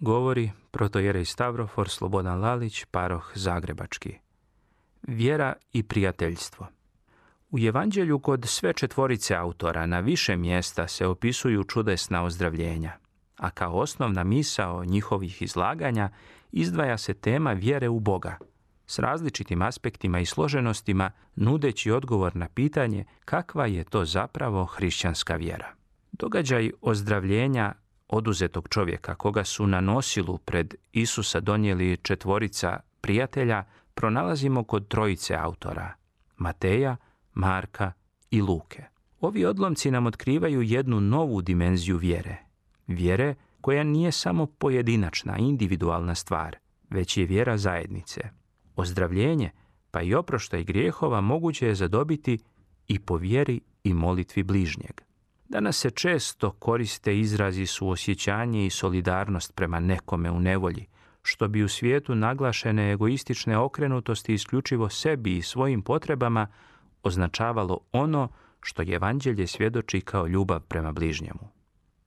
Govori protojerej Stavrofor Slobodan Lalić, paroh Zagrebački. Vjera i prijateljstvo. U Evanđelju kod sve četvorice autora na više mjesta se opisuju čudesna ozdravljenja, a kao osnovna misao njihovih izlaganja izdvaja se tema vjere u Boga, s različitim aspektima i složenostima nudeći odgovor na pitanje kakva je to zapravo hrišćanska vjera. Događaj ozdravljenja oduzetog čovjeka koga su na nosilu pred Isusa donijeli četvorica prijatelja pronalazimo kod trojice autora, Mateja, Marka i Luke. Ovi odlomci nam otkrivaju jednu novu dimenziju vjere. Vjere koja nije samo pojedinačna, individualna stvar, već je vjera zajednice. Ozdravljenje, pa i oproštaj grijehova moguće je zadobiti i po vjeri i molitvi bližnjeg. Danas se često koriste izrazi suosjećanje i solidarnost prema nekome u nevolji, što bi u svijetu naglašene egoistične okrenutosti isključivo sebi i svojim potrebama označavalo ono što evanđelje svjedoči kao ljubav prema bližnjemu.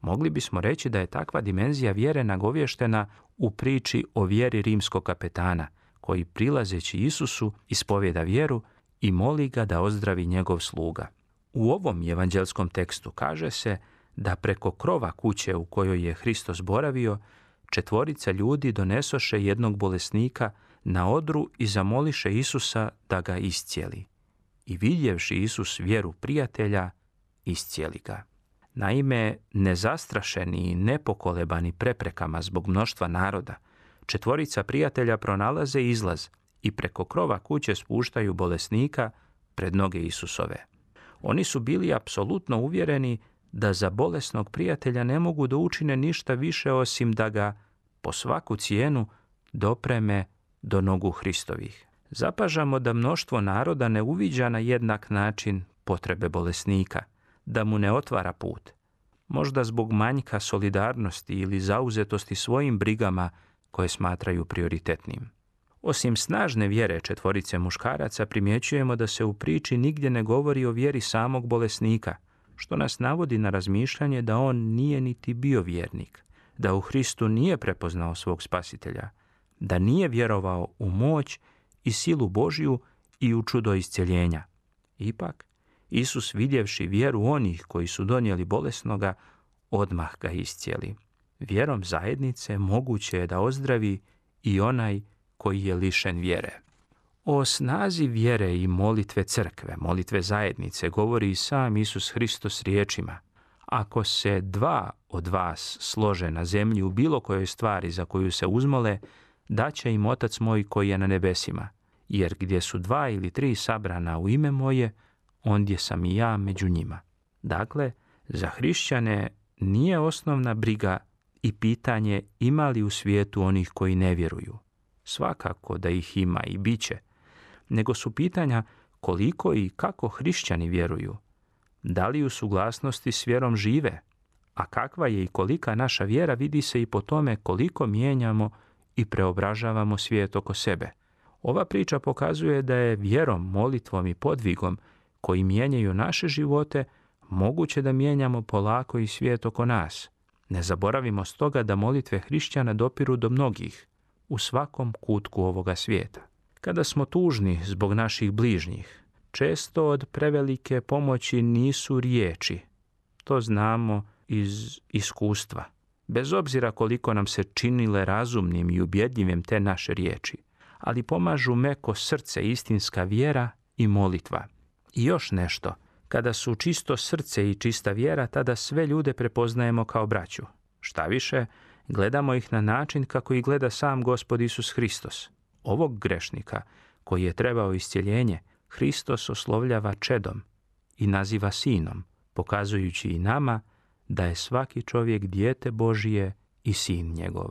Mogli bismo reći da je takva dimenzija vjere nagovještena u priči o vjeri rimskog kapetana, koji prilazeći Isusu ispovjeda vjeru i moli ga da ozdravi njegov sluga. U ovom evanđelskom tekstu kaže se da preko krova kuće u kojoj je Hristos boravio, četvorica ljudi donesoše jednog bolesnika na odru i zamoliše Isusa da ga iscijeli. I vidjevši Isus vjeru prijatelja, iscijeli ga. Naime, nezastrašeni i nepokolebani preprekama zbog mnoštva naroda, četvorica prijatelja pronalaze izlaz i preko krova kuće spuštaju bolesnika pred noge Isusove. Oni su bili apsolutno uvjereni da za bolesnog prijatelja ne mogu da učine ništa više osim da ga po svaku cijenu dopreme do nogu Hristovih. Zapažamo da mnoštvo naroda ne uviđa na jednak način potrebe bolesnika, da mu ne otvara put. Možda zbog manjka solidarnosti ili zauzetosti svojim brigama koje smatraju prioritetnim. Osim snažne vjere četvorice muškaraca, primjećujemo da se u priči nigdje ne govori o vjeri samog bolesnika, što nas navodi na razmišljanje da on nije niti bio vjernik, da u Hristu nije prepoznao svog spasitelja, da nije vjerovao u moć i silu Božju i u čudo iscjeljenja. Ipak, Isus vidjevši vjeru onih koji su donijeli bolesnoga, odmah ga iscijeli. Vjerom zajednice moguće je da ozdravi i onaj koji je lišen vjere. O snazi vjere i molitve crkve, molitve zajednice, govori i sam Isus Hristos riječima. Ako se dva od vas slože na zemlji u bilo kojoj stvari za koju se uzmole, daće im Otac moj koji je na nebesima. Jer gdje su dva ili tri sabrana u ime moje, ondje sam i ja među njima. Dakle, za hrišćane nije osnovna briga i pitanje ima li u svijetu onih koji ne vjeruju svakako da ih ima i bit će, nego su pitanja koliko i kako hrišćani vjeruju, da li u suglasnosti s vjerom žive, a kakva je i kolika naša vjera vidi se i po tome koliko mijenjamo i preobražavamo svijet oko sebe. Ova priča pokazuje da je vjerom, molitvom i podvigom koji mijenjaju naše živote moguće da mijenjamo polako i svijet oko nas. Ne zaboravimo stoga da molitve hrišćana dopiru do mnogih, u svakom kutku ovoga svijeta. Kada smo tužni zbog naših bližnjih, često od prevelike pomoći nisu riječi. To znamo iz iskustva. Bez obzira koliko nam se činile razumnim i ubjedljivim te naše riječi, ali pomažu meko srce istinska vjera i molitva. I još nešto, kada su čisto srce i čista vjera, tada sve ljude prepoznajemo kao braću. Šta više, gledamo ih na način kako ih gleda sam gospod Isus Hristos. Ovog grešnika, koji je trebao iscjeljenje, Hristos oslovljava čedom i naziva sinom, pokazujući i nama da je svaki čovjek dijete Božije i sin njegov.